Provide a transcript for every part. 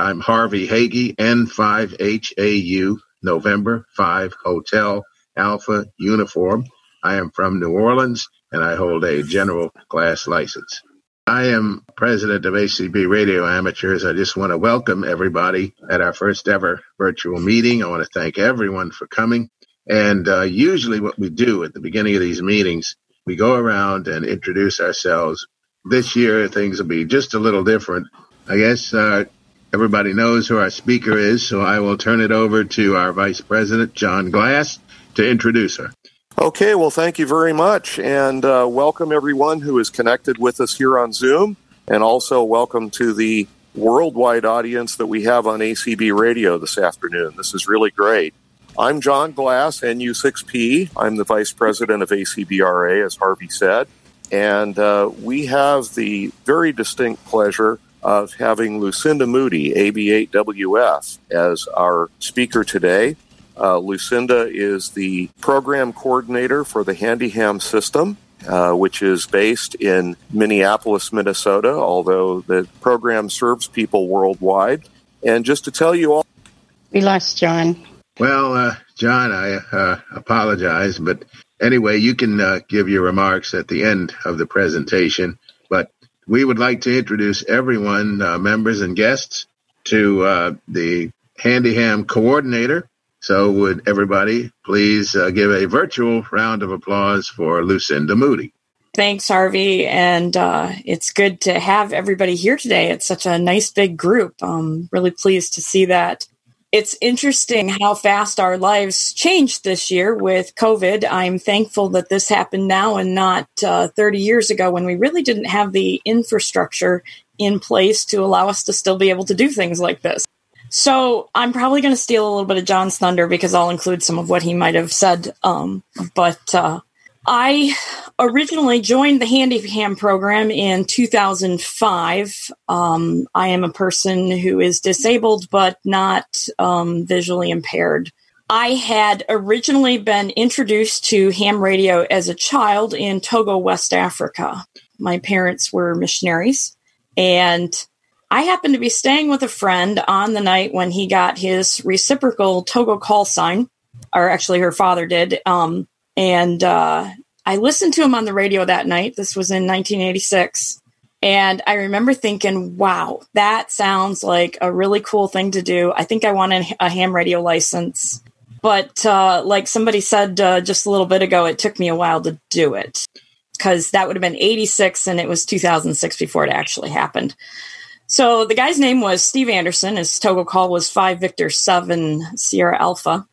I'm Harvey Hagee, N5HAU, November 5 Hotel Alpha Uniform. I am from New Orleans and I hold a general class license. I am president of ACB Radio Amateurs. I just want to welcome everybody at our first ever virtual meeting. I want to thank everyone for coming. And uh, usually, what we do at the beginning of these meetings, we go around and introduce ourselves. This year, things will be just a little different. I guess uh, everybody knows who our speaker is, so I will turn it over to our vice president, John Glass, to introduce her. Okay, well, thank you very much, and uh, welcome everyone who is connected with us here on Zoom, and also welcome to the worldwide audience that we have on ACB Radio this afternoon. This is really great. I'm John Glass, NU6P. I'm the Vice President of ACBRA, as Harvey said, and uh, we have the very distinct pleasure of having Lucinda Moody, AB8WF, as our speaker today. Uh, Lucinda is the program coordinator for the HandyHam system, uh, which is based in Minneapolis, Minnesota, although the program serves people worldwide. And just to tell you all. We lost John. Well, uh, John, I uh, apologize, but anyway, you can uh, give your remarks at the end of the presentation. We would like to introduce everyone, uh, members and guests, to the HandyHam coordinator, so, would everybody please uh, give a virtual round of applause for Lucinda Moody? Thanks, Harvey. And uh, it's good to have everybody here today. It's such a nice big group. I'm really pleased to see that. It's interesting how fast our lives changed this year with COVID. I'm thankful that this happened now and not uh, 30 years ago when we really didn't have the infrastructure in place to allow us to still be able to do things like this. So I'm probably going to steal a little bit of John's thunder because I'll include some of what he might have said. Um, but uh, I originally joined the HandyHam program in 2005. Um, I am a person who is disabled but not um, visually impaired. I had originally been introduced to ham radio as a child in Togo, West Africa. My parents were missionaries, and I happened to be staying with a friend on the night when he got his reciprocal Togo call sign, or actually her father did. Um, and uh, I listened to him on the radio that night. This was in 1986. And I remember thinking, wow, that sounds like a really cool thing to do. I think I want a, ham radio license. But uh, like somebody said uh, just a little bit ago, it took me a while to do it because that would have been 86 and it was 2006 before it actually happened. So the guy's name was Steve Anderson. His Togo call was 5 Victor 7 Sierra Alpha.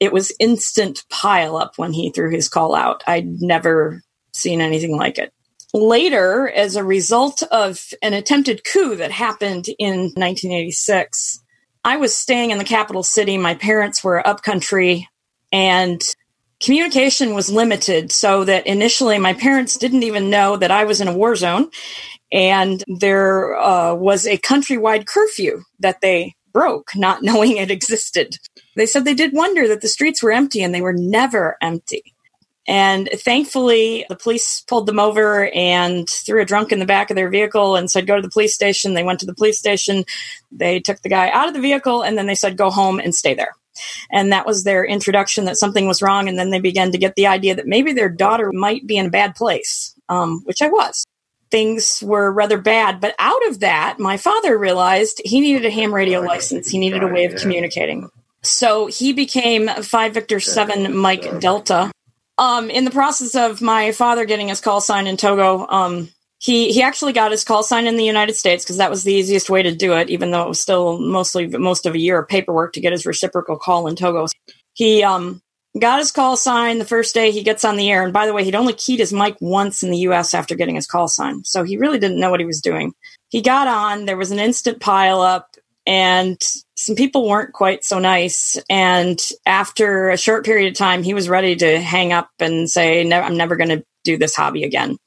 It was instant pile up when he threw his call out. I'd never seen anything like it. Later, as a result of an attempted coup that happened in 1986, I was staying in the capital city. My parents were upcountry and communication was limited so that initially my parents didn't even know that I was in a war zone and there uh, was a countrywide curfew that they broke, not knowing it existed. They said they did wonder that the streets were empty, and they were never empty. And thankfully, the police pulled them over and threw a drunk in the back of their vehicle and said, Go to the police station. They went to the police station. They took the guy out of the vehicle and then they said, Go home and stay there. And that was their introduction that something was wrong. And then they began to get the idea that maybe their daughter might be in a bad place, um, which I was things were rather bad. But out of that, my father realized he needed a ham radio license. He needed a way of communicating. So he became 5 Victor 7 Mike Delta. Um, in the process of my father getting his call sign in Togo, um, he he actually got his call sign in the United States because that was the easiest way to do it, even though it was still mostly most of a year of paperwork to get his reciprocal call in Togo. He um, got his call sign the first day he gets on the air. And by the way, he'd only keyed his mic once in the US after getting his call sign. So he really didn't know what he was doing. He got on, there was an instant pile up, and some people weren't quite so nice. And after a short period of time, he was ready to hang up and say, I'm never going to do this hobby again.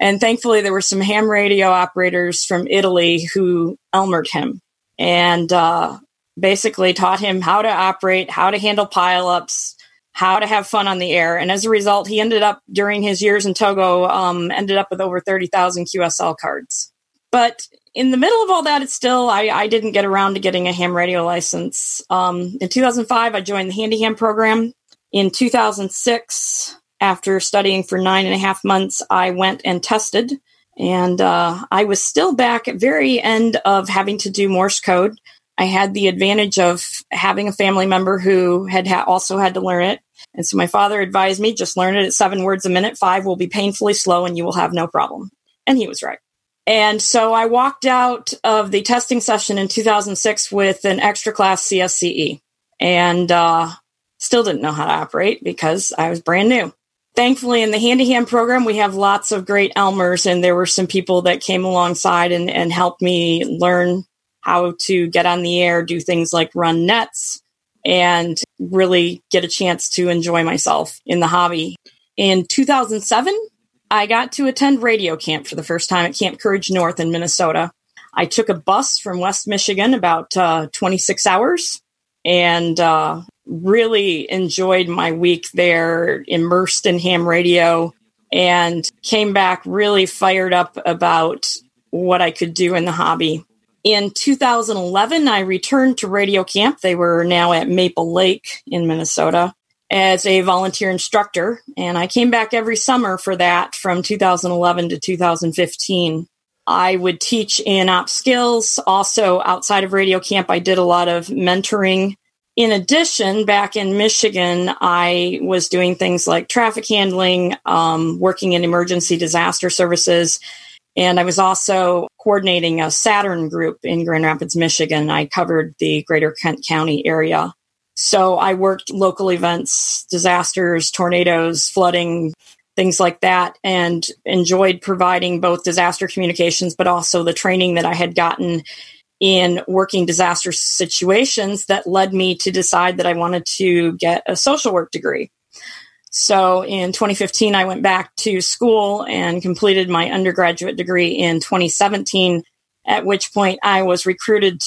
And thankfully, there were some ham radio operators from Italy who elmered him and uh, basically taught him how to operate, how to handle pileups, how to have fun on the air. And as a result, he ended up during his years in Togo, um, ended up with over 30,000 QSL cards. But in the middle of all that, it's still, I, I didn't get around to getting a ham radio license. Um, in 2005, I joined the Handy Ham program. In 2006, after studying for nine and a half months, I went and tested. And uh, I was still back at very end of having to do Morse code. I had the advantage of having a family member who had ha- also had to learn it. And so my father advised me just learn it at seven words a minute. Five will be painfully slow and you will have no problem. And he was right. And so I walked out of the testing session in 2006 with an extra class CSCE and uh, still didn't know how to operate because I was brand new. Thankfully, in the Handy Ham program, we have lots of great Elmers, and there were some people that came alongside and, and helped me learn how to get on the air, do things like run nets, and really get a chance to enjoy myself in the hobby. In 2007, I got to attend radio camp for the first time at Camp Courage North in Minnesota. I took a bus from West Michigan, about uh, 26 hours, and uh, really enjoyed my week there, immersed in ham radio, and came back really fired up about what I could do in the hobby. In 2011, I returned to radio camp. They were now at Maple Lake in Minnesota as a volunteer instructor. And I came back every summer for that from 2011 to 2015. I would teach in op skills. Also, outside of radio camp, I did a lot of mentoring. In addition, back in Michigan, I was doing things like traffic handling, um, working in emergency disaster services, and I was also coordinating a SATERN group in Grand Rapids, Michigan. I covered the greater Kent County area. So I worked local events, disasters, tornadoes, flooding, things like that, and enjoyed providing both disaster communications, but also the training that I had gotten in working disaster situations that led me to decide that I wanted to get a social work degree. So in 2015, I went back to school and completed my undergraduate degree in 2017, at which point I was recruited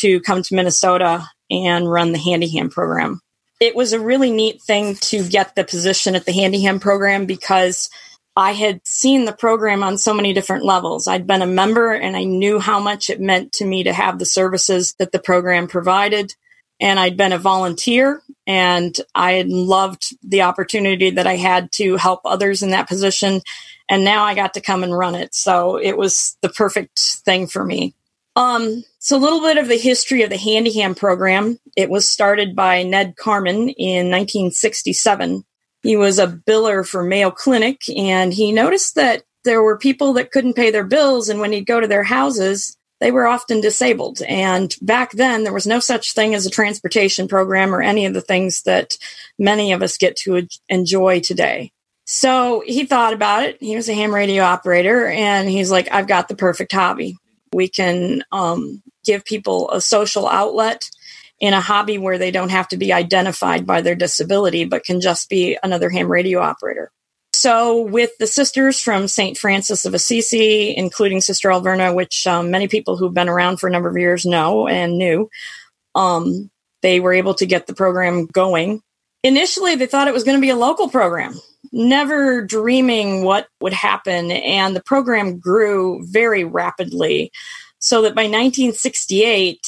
to come to Minnesota and run the Handy Ham program. It was a really neat thing to get the position at the Handy Ham program because I had seen the program on so many different levels. I'd been a member and I knew how much it meant to me to have the services that the program provided. And I'd been a volunteer and I loved the opportunity that I had to help others in that position. And now I got to come and run it. So it was the perfect thing for me. Um, so a little bit of the history of the Handy Ham program. It was started by Ned Carman in 1967. He was a biller for Mayo Clinic and he noticed that there were people that couldn't pay their bills and when he'd go to their houses, they were often disabled. And back then, there was no such thing as a transportation program or any of the things that many of us get to enjoy today. So he thought about it. He was a ham radio operator and he's like, I've got the perfect hobby. We can um, give people a social outlet in a hobby where they don't have to be identified by their disability, but can just be another ham radio operator. So, with the sisters from St. Francis of Assisi, including Sister Alverna, which um, many people who've been around for a number of years know and knew, um, they were able to get the program going. Initially, they thought it was going to be a local program, never dreaming what would happen. And the program grew very rapidly. So that by 1968,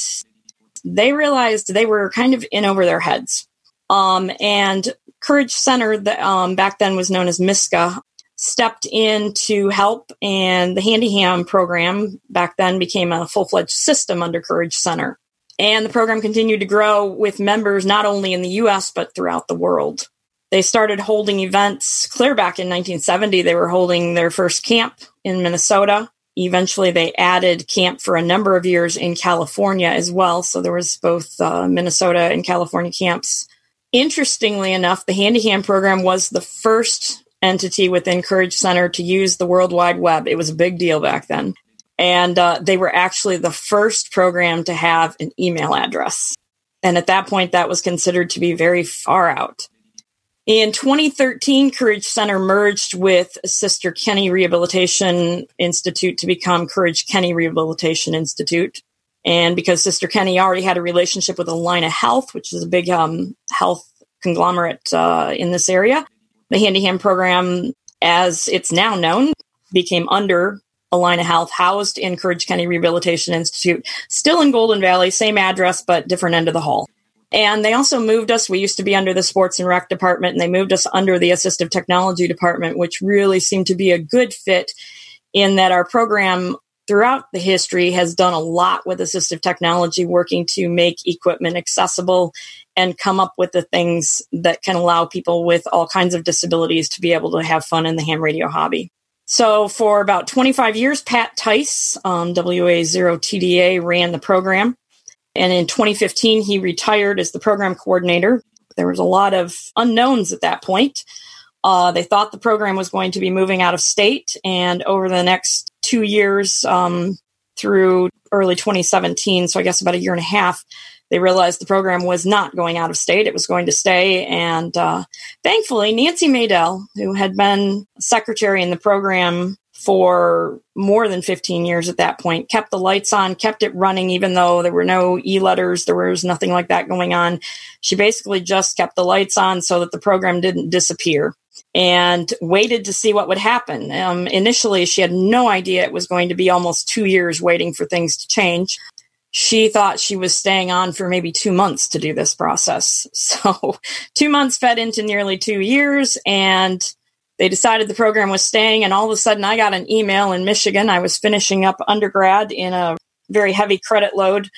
they realized they were kind of in over their heads. Um, and Courage Center, that um, back then was known as MISCA, stepped in to help, and the Handy Ham program back then became a full fledged system under Courage Center. And the program continued to grow with members not only in the US, but throughout the world. They started holding events clear back in 1970. They were holding their first camp in Minnesota. Eventually, they added camp for a number of years in California as well. So there was both uh, Minnesota and California camps. Interestingly enough, the Handy Ham program was the first entity within Courage Center to use the World Wide Web. It was a big deal back then. And uh, they were actually the first program to have an email address. And at that point, that was considered to be very far out. In 2013, Courage Center merged with Sister Kenny Rehabilitation Institute to become Courage Kenny Rehabilitation Institute. And because Sister Kenny already had a relationship with Allina Health, which is a big um, health conglomerate uh, in this area, the Handy Ham program, as it's now known, became under Allina Health, housed in Courage Kenny Rehabilitation Institute, still in Golden Valley, same address, but different end of the hall. And they also moved us. We used to be under the sports and rec department, and they moved us under the assistive technology department, which really seemed to be a good fit in that our program throughout the history has done a lot with assistive technology, working to make equipment accessible and come up with the things that can allow people with all kinds of disabilities to be able to have fun in the ham radio hobby. So, for about 25 years, Pat Tice, um, WA0TDA, ran the program. And in 2015, he retired as the program coordinator. There was a lot of unknowns at that point. Uh, they thought the program was going to be moving out of state, and over the next two years, um, through early 2017, so I guess about a year and a half, they realized the program was not going out of state; it was going to stay. And uh, thankfully, Nancy Maydell, who had been secretary in the program for more than 15 years at that point, kept the lights on, kept it running, even though there were no e letters, there was nothing like that going on. She basically just kept the lights on so that the program didn't disappear and waited to see what would happen. Um, initially, she had no idea it was going to be almost two years waiting for things to change. She thought she was staying on for maybe two months to do this process. So, two months fed into nearly two years, and they decided the program was staying, and all of a sudden I got an email in Michigan. I was finishing up undergrad in a very heavy credit load,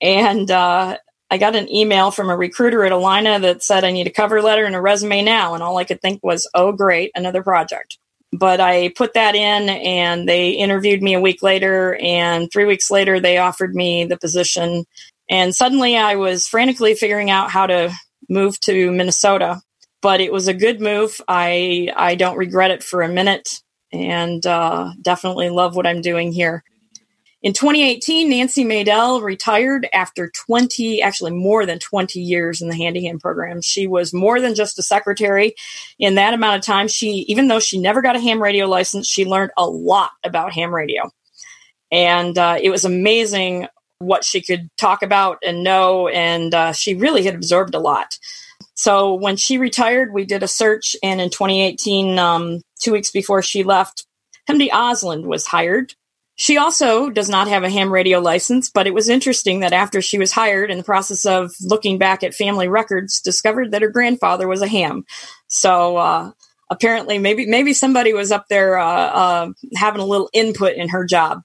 and uh, I got an email from a recruiter at Allina that said I need a cover letter and a resume now, and all I could think was, "Oh, great, another project." But I put that in, and they interviewed me a week later, and three weeks later they offered me the position, and suddenly I was frantically figuring out how to move to Minnesota but it was a good move. I I don't regret it for a minute, and uh, definitely love what I'm doing here. In 2018, Nancy Maydell retired after 20, actually more than 20 years in the Handyham program. She was more than just a secretary. In that amount of time, she, even though she never got a ham radio license, she learned a lot about ham radio. And uh, it was amazing what she could talk about and know. And uh, she really had absorbed a lot. So when she retired, we did a search, and in 2018, um, two weeks before she left, Hemdy Osland was hired. She also does not have a ham radio license, but it was interesting that after she was hired, in the process of looking back at family records, discovered that her grandfather was a ham. So uh, apparently, maybe maybe somebody was up there uh, uh, having a little input in her job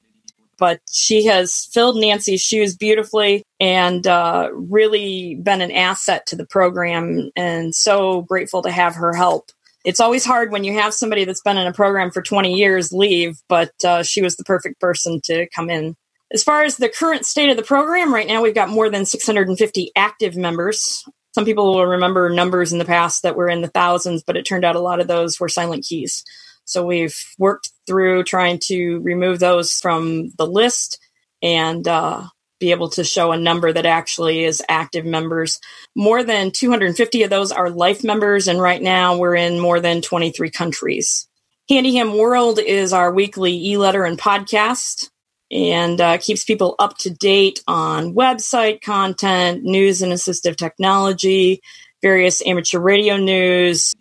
but she has filled Nancy's shoes beautifully and uh, really been an asset to the program and so grateful to have her help. It's always hard when you have somebody that's been in a program for 20 years leave, but uh, she was the perfect person to come in. As far as the current state of the program, right now we've got more than 650 active members. Some people will remember numbers in the past that were in the thousands, but it turned out a lot of those were silent keys. So we've worked through trying to remove those from the list and uh, be able to show a number that actually is active members. More than 250 of those are life members, and right now we're in more than 23 countries. Handyham World is our weekly e letter and podcast and uh, keeps people up to date on website content, news and assistive technology, various amateur radio news.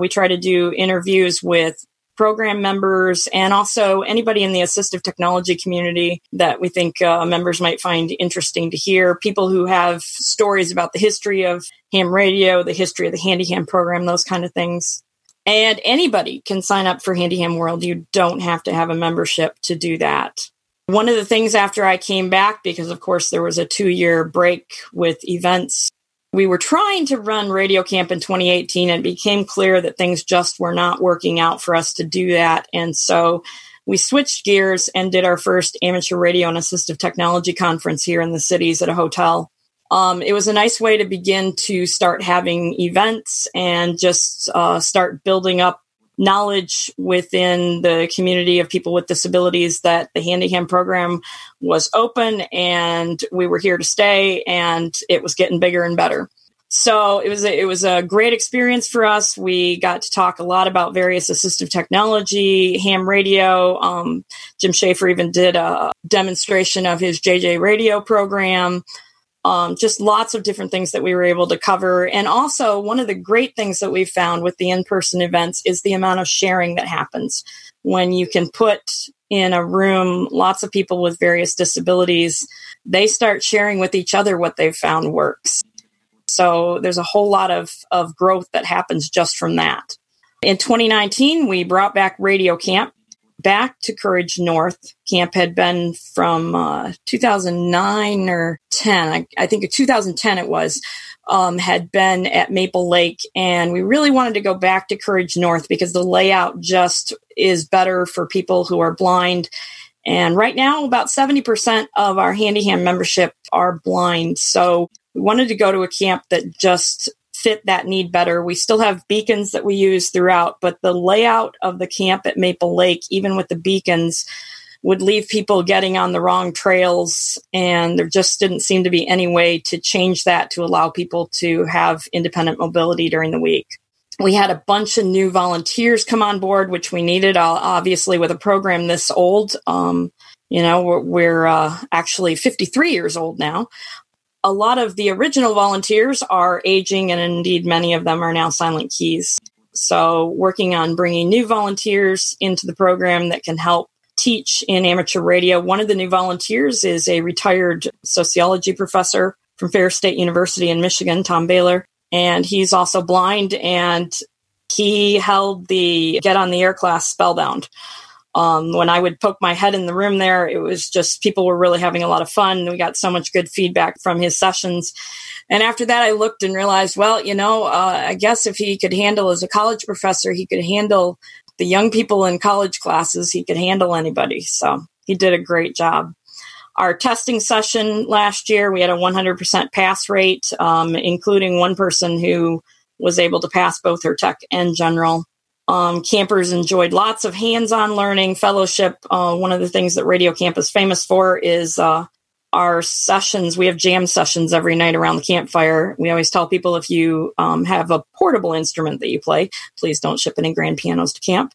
We try to do interviews with program members and also anybody in the assistive technology community that we think uh, members might find interesting to hear. People who have stories about the history of ham radio, the history of the Handyham program, those kind of things. And anybody can sign up for Handyham World. You don't have to have a membership to do that. One of the things after I came back, because of course there was a two year break with events we were trying to run Radio Camp in 2018 and it became clear that things just were not working out for us to do that. And so we switched gears and did our first amateur radio and assistive technology conference here in the cities at a hotel. Um, it was a nice way to begin to start having events and just uh, start building up knowledge within the community of people with disabilities that the Handyham program was open and we were here to stay and it was getting bigger and better. So it was a, it was a great experience for us. We got to talk a lot about various assistive technology, ham radio. Um, Jim Schaefer even did a demonstration of his JJ radio program um, just lots of different things that we were able to cover. And also, one of the great things that we found with the in person events is the amount of sharing that happens when you can put in a room, lots of people with various disabilities, they start sharing with each other what they've found works. So there's a whole lot of, of growth that happens just from that. In 2019, we brought back Radio Camp back to Courage North. Camp had been from uh, 2009 or 10, I, I think 2010 it was, um, had been at Maple Lake. And we really wanted to go back to Courage North because the layout just is better for people who are blind. And right now, about 70% of our Handyham membership are blind. So we wanted to go to a camp that just fit that need better. We still have beacons that we use throughout, but the layout of the camp at Maple Lake, even with the beacons, would leave people getting on the wrong trails. And there just didn't seem to be any way to change that to allow people to have independent mobility during the week. We had a bunch of new volunteers come on board, which we needed, obviously, with a program this old. Um, you know, we're, we're uh, actually 53 years old now a lot of the original volunteers are aging, and indeed many of them are now silent keys. So, working on bringing new volunteers into the program that can help teach in amateur radio. One of the new volunteers is a retired sociology professor from Ferris State University in Michigan, Tom Baylor. And he's also blind and he held the Get on the Air class spellbound. Um, when I would poke my head in the room there, it was just people were really having a lot of fun. We got so much good feedback from his sessions. And after that, I looked and realized, well, you know, uh, I guess if he could handle as a college professor, he could handle the young people in college classes, he could handle anybody. So he did a great job. Our testing session last year, we had a 100% pass rate, um, including one person who was able to pass both her tech and general. Um, campers enjoyed lots of hands-on learning, fellowship. Uh, one of the things that Radio Camp is famous for is uh, our sessions. We have jam sessions every night around the campfire. We always tell people if you um, have a portable instrument that you play, please don't ship any grand pianos to camp.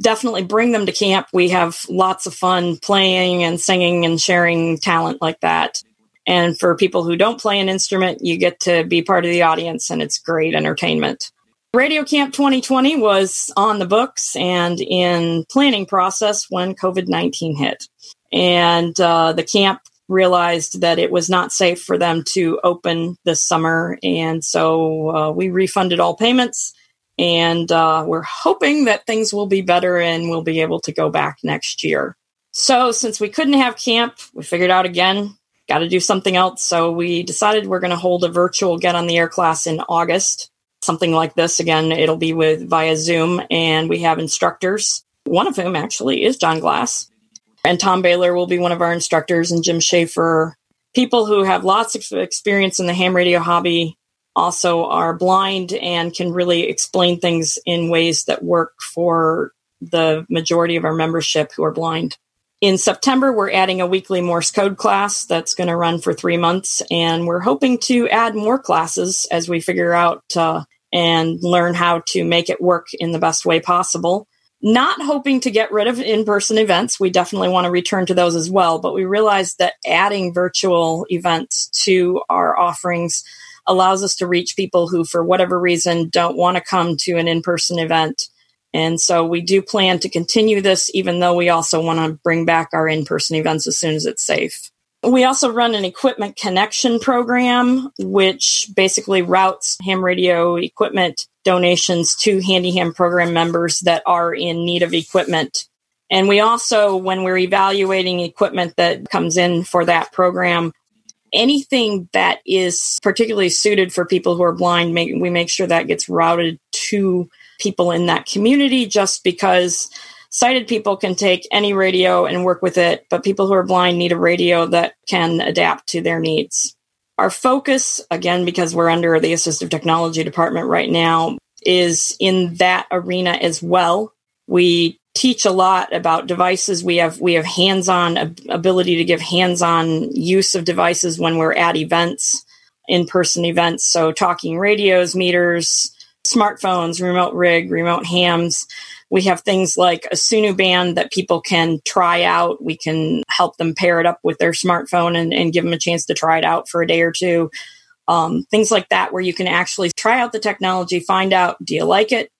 Definitely bring them to camp. We have lots of fun playing and singing and sharing talent like that. And for people who don't play an instrument, you get to be part of the audience and it's great entertainment. Radio Camp 2020 was on the books and in planning process when COVID 19 hit. And uh, the camp realized that it was not safe for them to open this summer. And so uh, we refunded all payments. And uh, we're hoping that things will be better and we'll be able to go back next year. So, since we couldn't have camp, we figured out again, got to do something else. So, we decided we're going to hold a virtual Get on the Air class in August something like this. Again, it'll be with via Zoom, and we have instructors, one of whom actually is John Glass. And Tom Baylor will be one of our instructors, and Jim Schaefer. People who have lots of experience in the ham radio hobby also are blind and can really explain things in ways that work for the majority of our membership who are blind. In September, we're adding a weekly Morse code class that's going to run for three months, and we're hoping to add more classes as we figure out uh, and learn how to make it work in the best way possible. Not hoping to get rid of in person events. We definitely want to return to those as well, but we realize that adding virtual events to our offerings allows us to reach people who, for whatever reason, don't want to come to an in person event and so we do plan to continue this, even though we also want to bring back our in person events as soon as it's safe. We also run an equipment connection program, which basically routes ham radio equipment donations to Handyham program members that are in need of equipment. And we also, when we're evaluating equipment that comes in for that program, anything that is particularly suited for people who are blind, we make sure that gets routed to people in that community just because sighted people can take any radio and work with it, but people who are blind need a radio that can adapt to their needs. Our focus, again, because we're under the assistive technology department right now, is in that arena as well. We teach a lot about devices. We have we have hands-on ability to give hands-on use of devices when we're at events, in-person events. So talking radios, meters, smartphones, remote rig, remote hams. We have things like a Sunu band that people can try out. We can help them pair it up with their smartphone and, and give them a chance to try it out for a day or two. Um, things like that, where you can actually try out the technology, find out do you like it?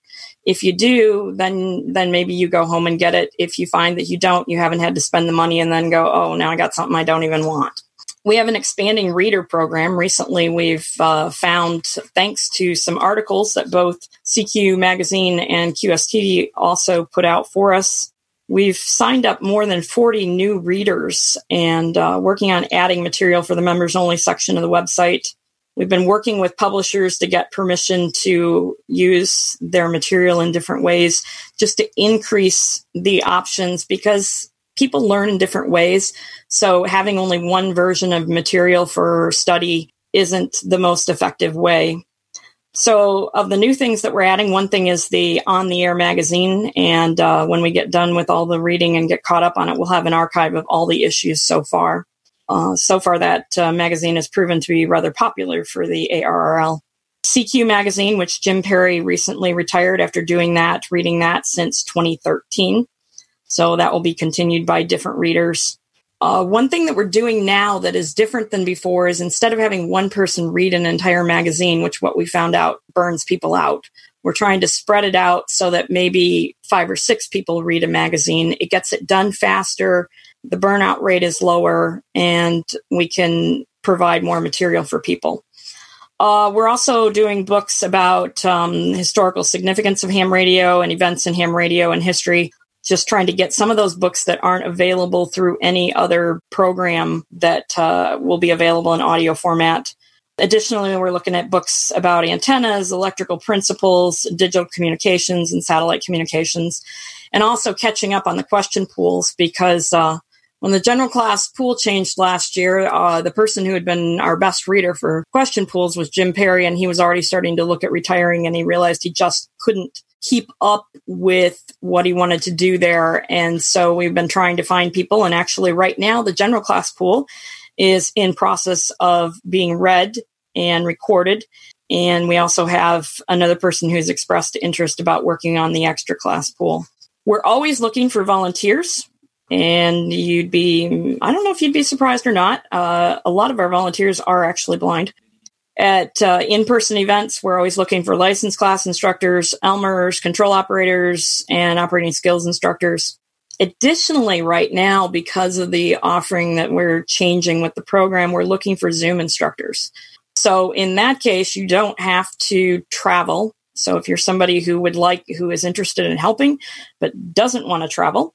If you do, then then maybe you go home and get it. If you find that you don't, you haven't had to spend the money and then go, oh, now I got something I don't even want. We have an expanding reader program. Recently, we've uh, found, thanks to some articles that both CQ Magazine and QST also put out for us, we've signed up more than 40 new readers and uh, working on adding material for the members only section of the website. We've been working with publishers to get permission to use their material in different ways just to increase the options because people learn in different ways. So having only one version of material for study isn't the most effective way. So, of the new things that we're adding, one thing is the on the air magazine. And uh, when we get done with all the reading and get caught up on it, we'll have an archive of all the issues so far. Uh, so far, that uh, magazine has proven to be rather popular for the ARRL. CQ magazine, which Jim Perry recently retired after doing that, reading that since 2013. So that will be continued by different readers. Uh, one thing that we're doing now that is different than before is instead of having one person read an entire magazine, which what we found out burns people out, we're trying to spread it out so that maybe five or six people read a magazine. It gets it done faster, the burnout rate is lower, and we can provide more material for people. Uh, we're also doing books about um, historical significance of ham radio and events in ham radio and history just trying to get some of those books that aren't available through any other program that uh, will be available in audio format. Additionally, we're looking at books about antennas, electrical principles, digital communications, and satellite communications, and also catching up on the question pools because uh, when the general class pool changed last year, uh, the person who had been our best reader for question pools was Jim Perry, and he was already starting to look at retiring, and he realized he just couldn't keep up with what he wanted to do there. And so we've been trying to find people. And actually, right now, the general class pool is in process of being read and recorded. And we also have another person who's expressed interest about working on the extra class pool. We're always looking for volunteers. And you'd be, I don't know if you'd be surprised or not. Uh, a lot of our volunteers are actually blind. At uh, in person events, we're always looking for licensed class instructors, Elmers, control operators, and operating skills instructors. Additionally, right now, because of the offering that we're changing with the program, we're looking for Zoom instructors. So, in that case, you don't have to travel. So, if you're somebody who would like, who is interested in helping, but doesn't want to travel,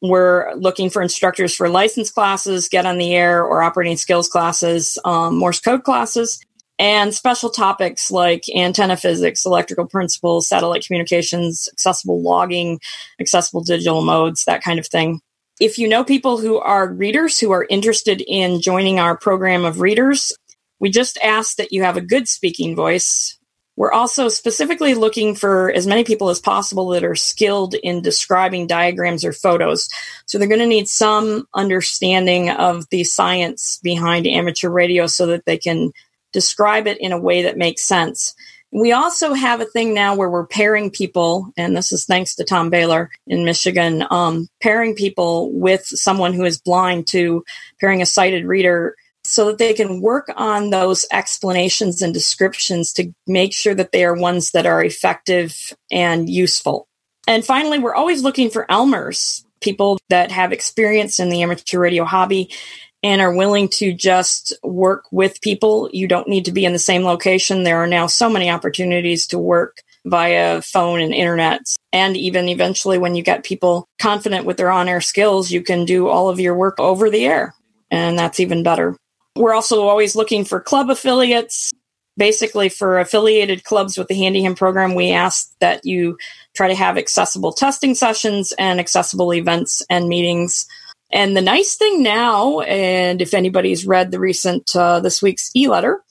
we're looking for instructors for license classes, get on the air, or operating skills classes, um, Morse code classes, and special topics like antenna physics, electrical principles, satellite communications, accessible logging, accessible digital modes, that kind of thing. If you know people who are readers who are interested in joining our program of readers, we just ask that you have a good speaking voice. We're also specifically looking for as many people as possible that are skilled in describing diagrams or photos. So they're going to need some understanding of the science behind amateur radio so that they can describe it in a way that makes sense. We also have a thing now where we're pairing people, and this is thanks to Tom Baylor in Michigan, um, pairing people with someone who is blind to pairing a sighted reader so that they can work on those explanations and descriptions to make sure that they are ones that are effective and useful. And finally, we're always looking for Elmers, people that have experience in the amateur radio hobby and are willing to just work with people. You don't need to be in the same location. There are now so many opportunities to work via phone and internet. And even eventually, when you get people confident with their on air skills, you can do all of your work over the air. And that's even better. We're also always looking for club affiliates. Basically, for affiliated clubs with the Handyham program, we ask that you try to have accessible testing sessions and accessible events and meetings and the nice thing now, and if anybody's read the recent uh, this week's e-letter,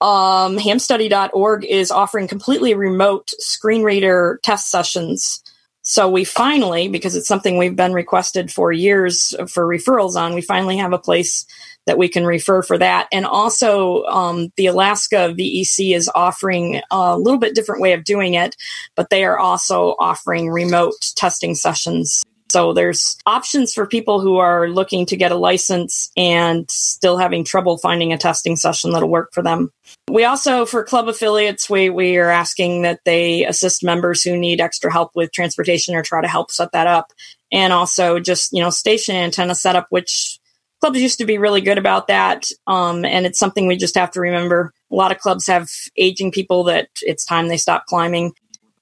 um, hamstudy.org is offering completely remote screen reader test sessions. So we finally, because it's something we've been requested for years for referrals on, we finally have a place that we can refer for that. And also, um, the Alaska VEC is offering a little bit different way of doing it, but they are also offering remote testing sessions So there's options for people who are looking to get a license and still having trouble finding a testing session that'll work for them. We also, for club affiliates, we, we are asking that they assist members who need extra help with transportation or try to help set that up. And also just, you know, station antenna setup, which clubs used to be really good about that. Um, and it's something we just have to remember. A lot of clubs have aging people that it's time they stop climbing.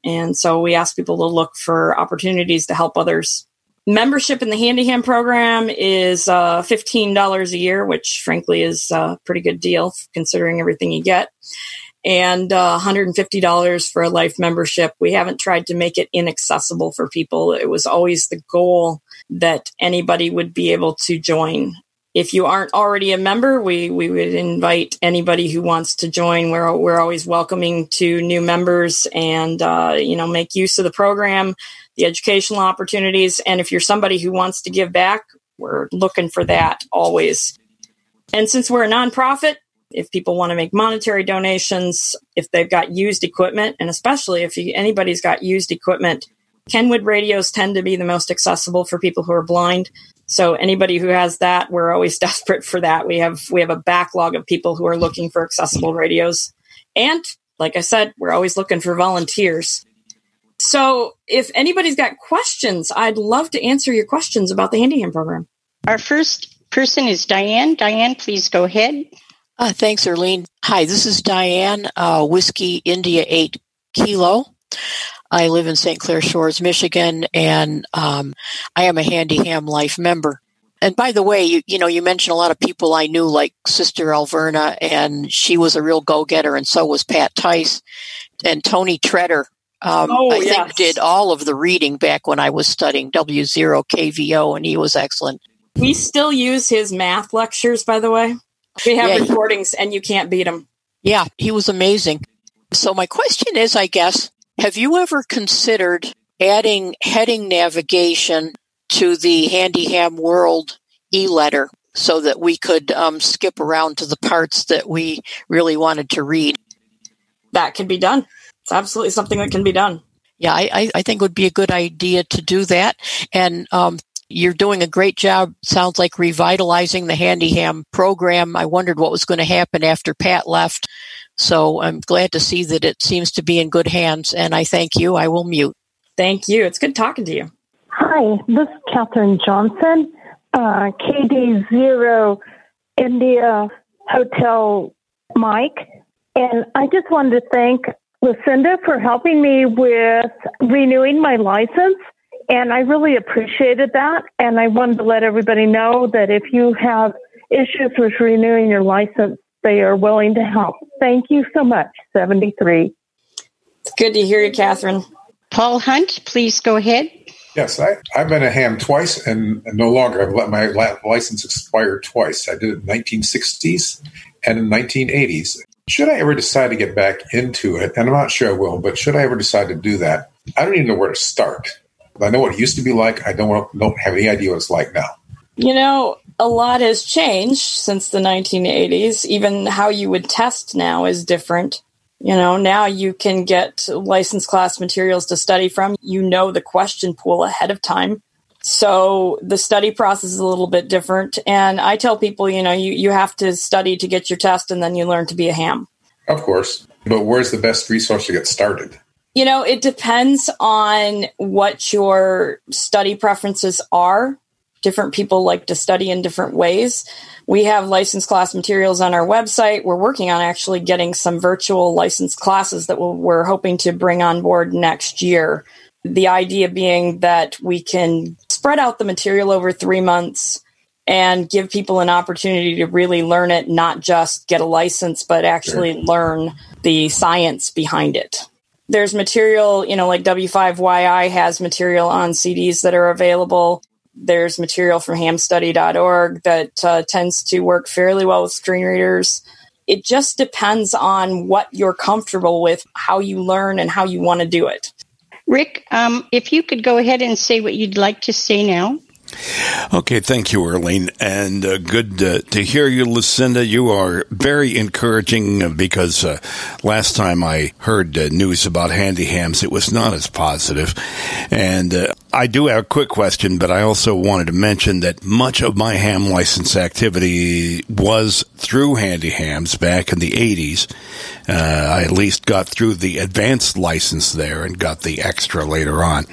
And so we ask people to look for opportunities to help others. Membership in the Handyham program is uh, $15 a year, which frankly is a pretty good deal considering everything you get. And uh, $150 for a life membership. We haven't tried to make it inaccessible for people. It was always the goal that anybody would be able to join if you aren't already a member, we, we would invite anybody who wants to join. We're, we're always welcoming to new members and, uh, you know, make use of the program, the educational opportunities. And if you're somebody who wants to give back, we're looking for that always. And since we're a nonprofit, if people want to make monetary donations, if they've got used equipment, and especially if you, anybody's got used equipment, Kenwood radios tend to be the most accessible for people who are blind. So anybody who has that, we're always desperate for that. We have we have a backlog of people who are looking for accessible radios. And like I said, we're always looking for volunteers. So if anybody's got questions, I'd love to answer your questions about the Handyham program. Our first person is Diane. Diane, please go ahead. Uh, thanks, Erlene. Hi, this is Diane, uh, Whiskey India 8 Kilo. I live in St. Clair Shores, Michigan, and um, I am a Handy Ham Life member. And by the way, you, you know, you mentioned a lot of people I knew, like Sister Alverna, and she was a real go-getter, and so was Pat Tice and Tony Treader. Um, oh, I yes. think did all of the reading back when I was studying W0 KVO, and he was excellent. We still use his math lectures, by the way. We have yeah, recordings, and you can't beat them. Yeah, he was amazing. So my question is, I guess, have you ever considered adding heading navigation to the Handyham World e-letter so that we could um, skip around to the parts that we really wanted to read? That can be done. It's absolutely something that can be done. Yeah, I, I think it would be a good idea to do that. And um, you're doing a great job, sounds like revitalizing the Handyham program. I wondered what was going to happen after Pat left. So I'm glad to see that it seems to be in good hands, and I thank you. I will mute. Thank you. It's good talking to you. Hi, this is Catherine Johnson, uh, KD0 India Hotel Mike. And I just wanted to thank Lucinda for helping me with renewing my license. And I really appreciated that. And I wanted to let everybody know that if you have issues with renewing your license, they are willing to help. Thank you so much, 73. It's good to hear you, Catherine. Paul Hunt, please go ahead. Yes, I, I've been a ham twice and no longer. I've let my license expire twice. I did it in 1960s and in 1980s. Should I ever decide to get back into it, and I'm not sure I will, but should I ever decide to do that, I don't even know where to start. I know what it used to be like. I don't, don't have any idea what it's like now. You know, a lot has changed since the 1980s. Even how you would test now is different. You know, now you can get license class materials to study from. You know the question pool ahead of time. So the study process is a little bit different. And I tell people, you know, you, you have to study to get your test and then you learn to be a ham. Of course. But where's the best resource to get started? You know, it depends on what your study preferences are different people like to study in different ways. We have license class materials on our website. We're working on actually getting some virtual license classes that we're hoping to bring on board next year. The idea being that we can spread out the material over three months and give people an opportunity to really learn it, not just get a license, but actually sure. learn the science behind it. There's material, you know, like W5YI has material on CDs that are available there's material from hamstudy.org that uh, tends to work fairly well with screen readers. It just depends on what you're comfortable with, how you learn, and how you want to do it. Rick, um, if you could go ahead and say what you'd like to say now. Okay, thank you, Earlene, and uh, good uh, to hear you, Lucinda. You are very encouraging uh, because uh, last time I heard uh, news about handy hams, it was not as positive. And uh, I do have a quick question, but I also wanted to mention that much of my ham license activity was through handy hams back in the 80s. I at least got through the advanced license there and got the extra later on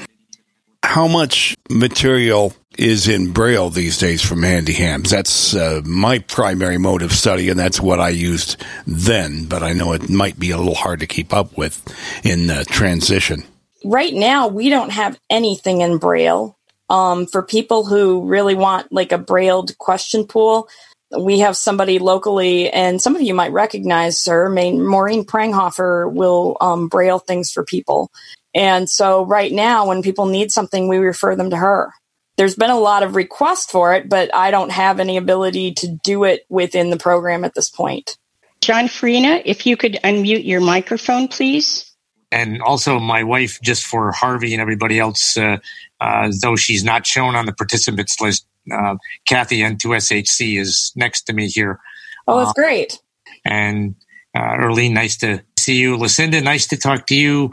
how much material is in Braille these days from Handy Hams. That's uh, my primary mode of study, and that's what I used then. But I know it might be a little hard to keep up with in uh, transition. Right now, we don't have anything in Braille. Um, for people who really want like a brailled question pool, we have somebody locally, and some of you might recognize her. Maureen Pranghofer will um, braille things for people. And so right now, when people need something, we refer them to her. There's been a lot of requests for it, but I don't have any ability to do it within the program at this point. John Farina, if you could unmute your microphone, please. And also, my wife, just for Harvey and everybody else, uh, uh, though she's not shown on the participants list, uh, Kathy N2SHC is next to me here. Oh, that's uh, great. And uh, Earlene, nice to see you. Lucinda, nice to talk to you.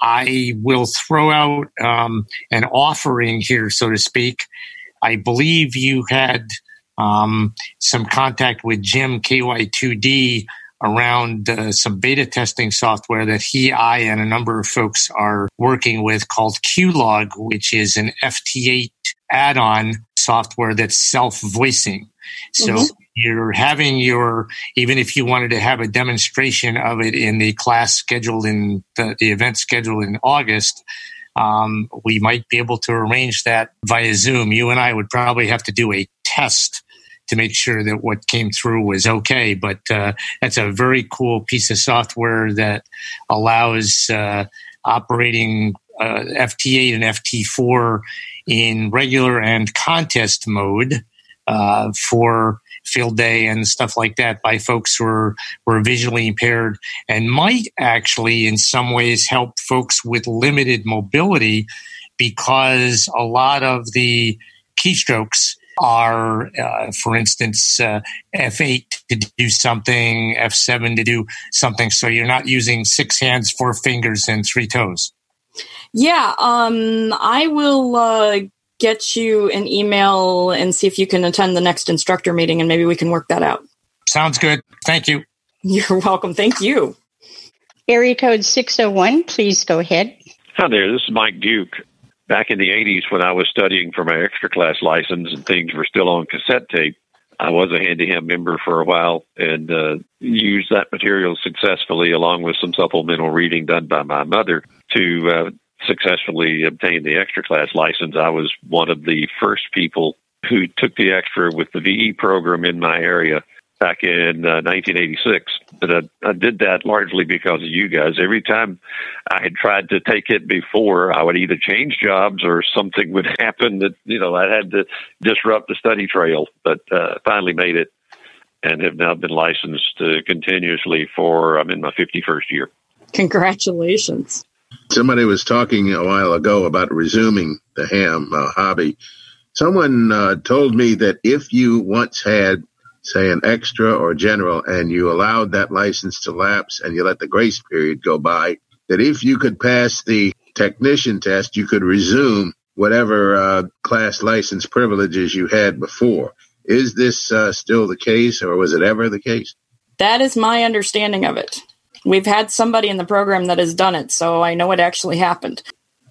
I will throw out um, an offering here, so to speak. I believe you had um, some contact with Jim KY2D around uh, some beta testing software that he, I, and a number of folks are working with called QLog, which is an FT8 add on software that's self voicing. So mm-hmm you're having your even if you wanted to have a demonstration of it in the class scheduled in the, the event scheduled in august um, we might be able to arrange that via zoom. You and i would probably have to do a test to make sure that what came through was okay but uh, that's a very cool piece of software that allows uh, operating uh, ft8 and ft4 in regular and contest mode uh, for field day and stuff like that by folks who are, were visually impaired and might actually in some ways help folks with limited mobility because a lot of the keystrokes are, uh, for instance, uh, F8 to do something, F7 to do something. So you're not using six hands, four fingers, and three toes. Yeah, um, I will uh, get you an email and see if you can attend the next instructor meeting and maybe we can work that out. Sounds good. Thank you. You're welcome. Thank you. Area code 601, please go ahead. Hi there. This is Mike Duke. Back in the 80s, when I was studying for my extra class license and things were still on cassette tape, I was a Handy Ham member for a while and uh, used that material successfully, along with some supplemental reading done by my mother, to uh, successfully obtained the extra class license, I was one of the first people who took the extra with the VE program in my area back in uh, 1986. But I, I did that largely because of you guys. Every time I had tried to take it before, I would either change jobs or something would happen that, you know, I had to disrupt the study trail. But uh, finally made it and have now been licensed uh, continuously for, I'm in my 51st year. Congratulations. Somebody was talking a while ago about resuming the ham uh, hobby. Someone uh, told me that if you once had, say, an extra or general, and you allowed that license to lapse and you let the grace period go by, that if you could pass the technician test, you could resume whatever uh, class license privileges you had before. Is this uh, still the case, or was it ever the case? That is my understanding of it. We've had somebody in the program that has done it, so I know it actually happened.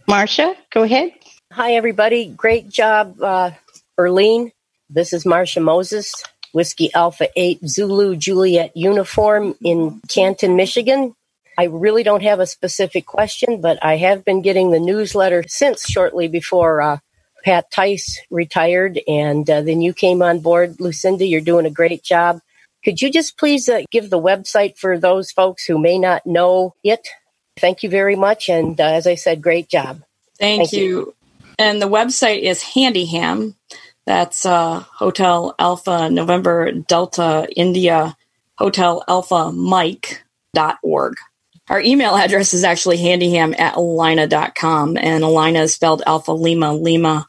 Marcia, go ahead. Hi, everybody. Great job, uh, Earlene. This is Marcia Moses, Whiskey Alpha 8 Zulu Juliet uniform in Canton, Michigan. I really don't have a specific question, but I have been getting the newsletter since shortly before uh, Pat Tice retired, and uh, then you came on board. Lucinda, you're doing a great job. Could you just please uh, give the website for those folks who may not know it? Thank you very much. And uh, as I said, great job. Thank, Thank you. you. And the website is Handiham. That's uh, Hotel Alpha November Delta India Hotel Alpha Mike dot org. Our email address is actually handiham at allina.com, and Allina is spelled Alpha Lima Lima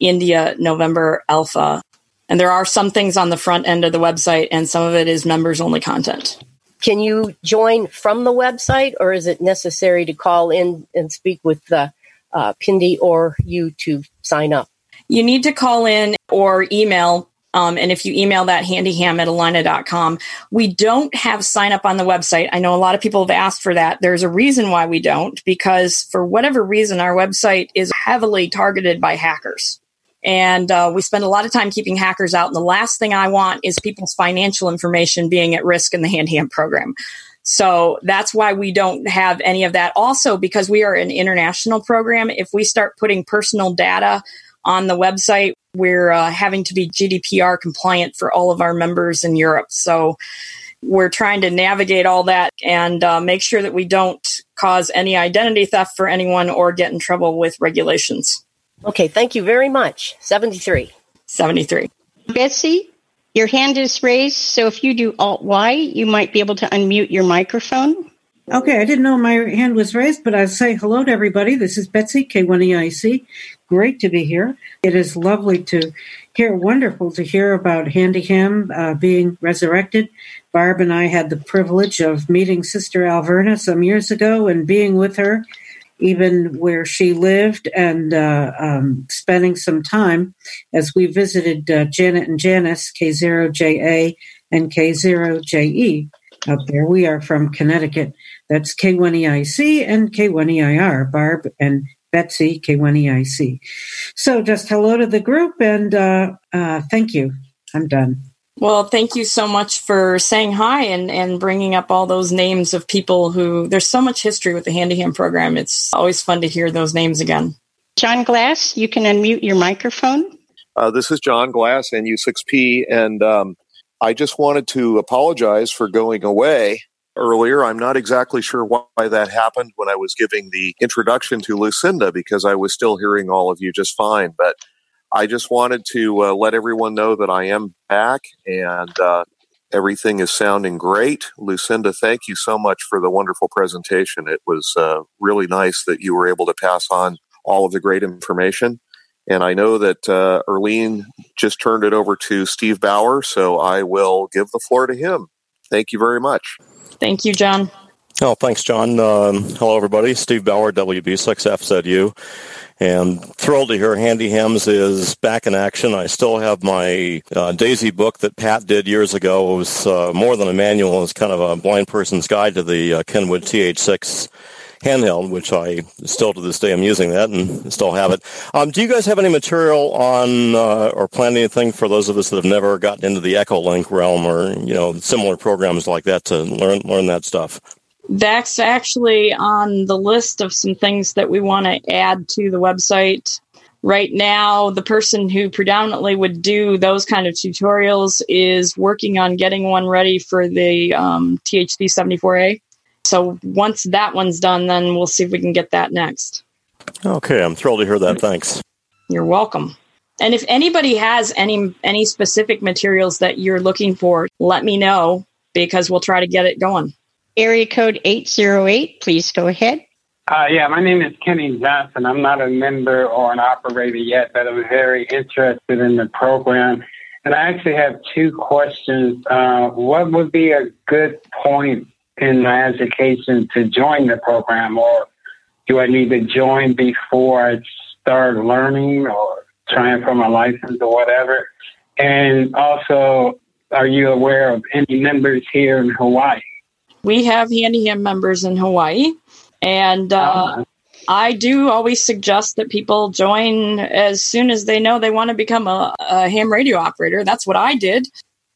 India November Alpha. And there are some things on the front end of the website, and some of it is members only content. Can you join from the website, or is it necessary to call in and speak with the uh, PEMD or you to sign up? You need to call in or email. Um, and if you email that handiham at allina.com, we don't have sign up on the website. I know a lot of people have asked for that. There's a reason why we don't, because for whatever reason, our website is heavily targeted by hackers. And uh, we spend a lot of time keeping hackers out. And the last thing I want is people's financial information being at risk in the Handy Ham program. So that's why we don't have any of that. Also, because we are an international program, if we start putting personal data on the website, we're uh, having to be GDPR compliant for all of our members in Europe. So we're trying to navigate all that and uh, make sure that we don't cause any identity theft for anyone or get in trouble with regulations. Okay, thank you very much. 73. 73. Betsy, your hand is raised, so if you do Alt Y, you might be able to unmute your microphone. Okay, I didn't know my hand was raised, but I'll say hello to everybody. This is Betsy, K1EIC. Great to be here. It is lovely to hear, wonderful to hear about Handy Ham uh, being resurrected. Barb and I had the privilege of meeting Sister Alverna some years ago and being with her even where she lived and uh, um, spending some time as we visited uh, Janet and Janice, K0JA and K0JE out there. We are from Connecticut. That's K1EIC and K1EIR, Barb and Betsy, K1EIC. So just hello to the group and uh, uh, thank you. I'm done. Well, thank you so much for saying hi and, and bringing up all those names of people who there's so much history with the Handy Ham program. It's always fun to hear those names again. John Glass, you can unmute your microphone. Uh, this is John Glass, and NU6P, and um, I just wanted to apologize for going away earlier. I'm not exactly sure why that happened when I was giving the introduction to Lucinda because I was still hearing all of you just fine. But I just wanted to uh, let everyone know that I am back and uh, everything is sounding great. Lucinda, thank you so much for the wonderful presentation. It was uh, really nice that you were able to pass on all of the great information. And I know that uh, Earlene just turned it over to Steve Bauer, so I will give the floor to him. Thank you very much. Thank you, John. Oh, thanks, John. Um, hello, everybody. Steve Bauer, WB6FZU. And thrilled to hear Handy Hams is back in action. I still have my uh, Daisy book that Pat did years ago. It was uh, more than a manual. It's kind of a blind person's guide to the uh, Kenwood TH6 handheld, which I still to this day am using that and still have it. Um, do you guys have any material on uh, or plan anything for those of us that have never gotten into the Echolink realm or you know similar programs like that to learn learn that stuff? That's actually on the list of some things that we want to add to the website. Right now, the person who predominantly would do those kind of tutorials is working on getting one ready for the um, THD 74A. So once that one's done, then we'll see if we can get that next. Okay, I'm thrilled to hear that. Thanks. You're welcome. And if anybody has any any specific materials that you're looking for, let me know because we'll try to get it going. Area code 808, please go ahead. Uh, yeah, my name is Kenny Johnson. I'm not a member or an operator yet, but I'm very interested in the program. And I actually have two questions. Uh, what would be a good point in my education to join the program, or do I need to join before I start learning or trying for my license or whatever? And also, are you aware of any members here in Hawaii? We have Handy Ham members in Hawaii, and uh, I do always suggest that people join as soon as they know they want to become a, a ham radio operator. That's what I did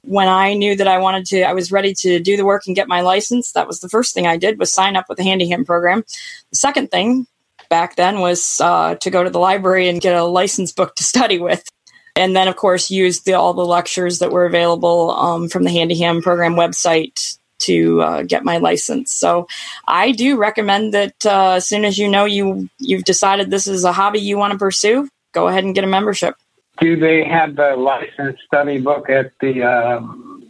when I knew that I wanted to. I was ready to do the work and get my license. That was the first thing I did was sign up with the Handy Ham program. The second thing back then was uh, to go to the library and get a license book to study with and then of course use the, all the lectures that were available um, from the handy ham program website to uh, get my license. So I do recommend that uh, as soon as you know you you've decided this is a hobby you want to pursue, go ahead and get a membership. Do they have the license study book at the uh,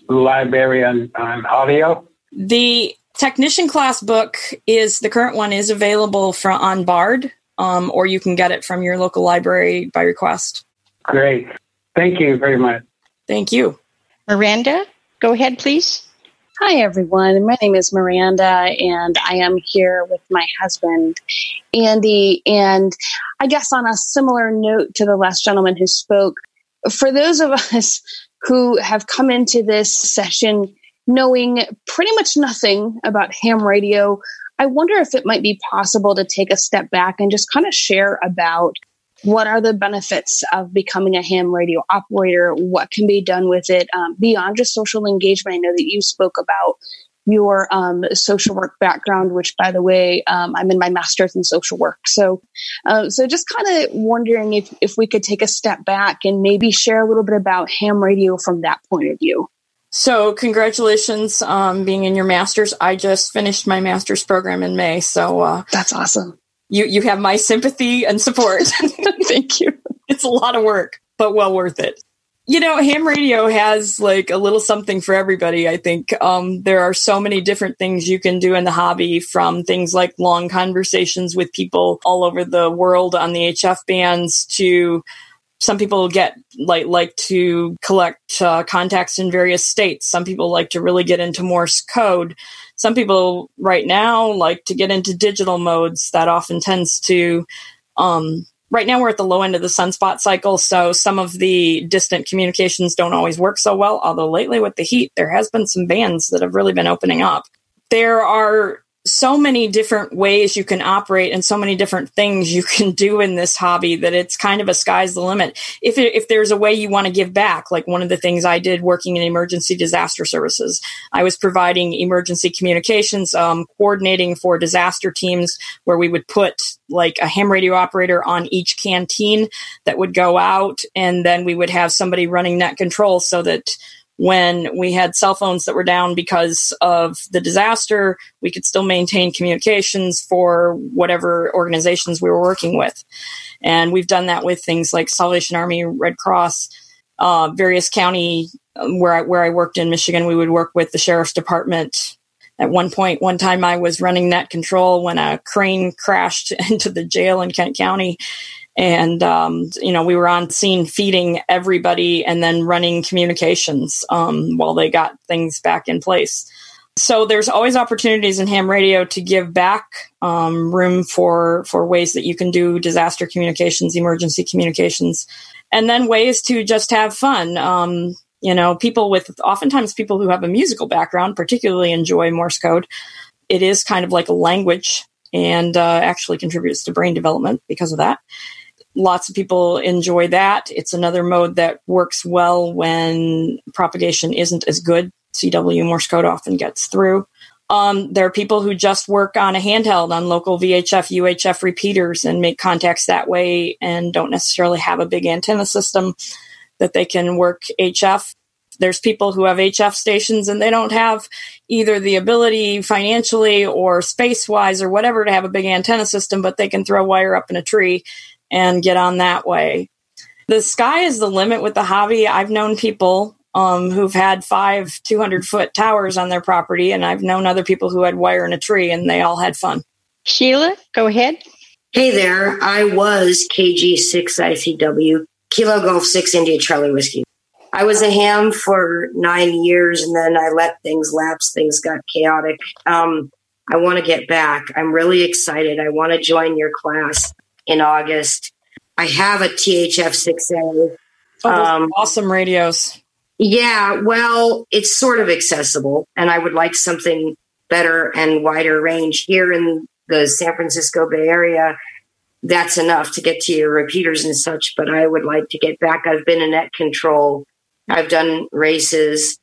library on, on audio? The technician class book is the current one is available from on Bard, um, or you can get it from your local library by request. Great. Thank you very much. Thank you. Miranda, go ahead, please. Hi, everyone. My name is Miranda, and I am here with my husband, Andy. And I guess on a similar note to the last gentleman who spoke, for those of us who have come into this session knowing pretty much nothing about ham radio, I wonder if it might be possible to take a step back and just kind of share about what are the benefits of becoming a ham radio operator? What can be done with it um, beyond just social engagement? I know that you spoke about your um, social work background, which, by the way, um, I'm in my master's in social work. So, uh, so just kind of wondering if if we could take a step back and maybe share a little bit about ham radio from that point of view. So, congratulations on being in your master's. I just finished my master's program in May. So, uh, that's awesome you you have my sympathy and support. Thank you. It's a lot of work, but well worth it. You know, ham radio has like a little something for everybody. I think um, there are so many different things you can do in the hobby, from things like long conversations with people all over the world on the HF bands to some people get like like to collect uh, contacts in various states. Some people like to really get into Morse code. Some people right now like to get into digital modes. That often tends to. Um, right now, we're at the low end of the sunspot cycle, so some of the distant communications don't always work so well. Although lately, with the heat, there has been some bands that have really been opening up. There are so many different ways you can operate and so many different things you can do in this hobby that it's kind of a sky's the limit. If it, if there's a way you want to give back, like one of the things I did working in emergency disaster services, I was providing emergency communications, um, coordinating for disaster teams where we would put like a ham radio operator on each canteen that would go out, and then we would have somebody running net control so that when we had cell phones that were down because of the disaster, we could still maintain communications for whatever organizations we were working with. And we've done that with things like Salvation Army, Red Cross, uh, various county um, where I, where I worked in Michigan. We would work with the sheriff's department. At one point, one time I was running net control when a crane crashed into the jail in Kent County and um, you know we were on scene feeding everybody and then running communications um, while they got things back in place. So there's always opportunities in ham radio to give back um, room for for ways that you can do disaster communications emergency communications and then ways to just have fun. Um, you know people with oftentimes people who have a musical background particularly enjoy morse code. It is kind of like a language and uh, actually contributes to brain development because of that lots of people enjoy that. It's another mode that works well when propagation isn't as good. CW Morse code often gets through. Um, there are people who just work on a handheld on local VHF, UHF repeaters and make contacts that way and don't necessarily have a big antenna system that they can work HF. There's people who have HF stations and they don't have either the ability financially or space wise or whatever to have a big antenna system, but they can throw wire up in a tree and get on that way. The sky is the limit with the hobby. I've known people um, who've had five 200 foot towers on their property, and I've known other people who had wire in a tree, and they all had fun. Sheila, go ahead. Hey there. I was KG6ICW, Kilo Golf 6 India Charlie Whiskey. I was a ham for nine years, and then I let things lapse. Things got chaotic. Um, I want to get back. I'm really excited. I want to join your class in August. I have a THF 6A. Oh, um, awesome radios. Yeah, well, it's sort of accessible, and I would like something better and wider range here in the San Francisco Bay Area. That's enough to get to your repeaters and such, but I would like to get back. I've been in net control, I've done races,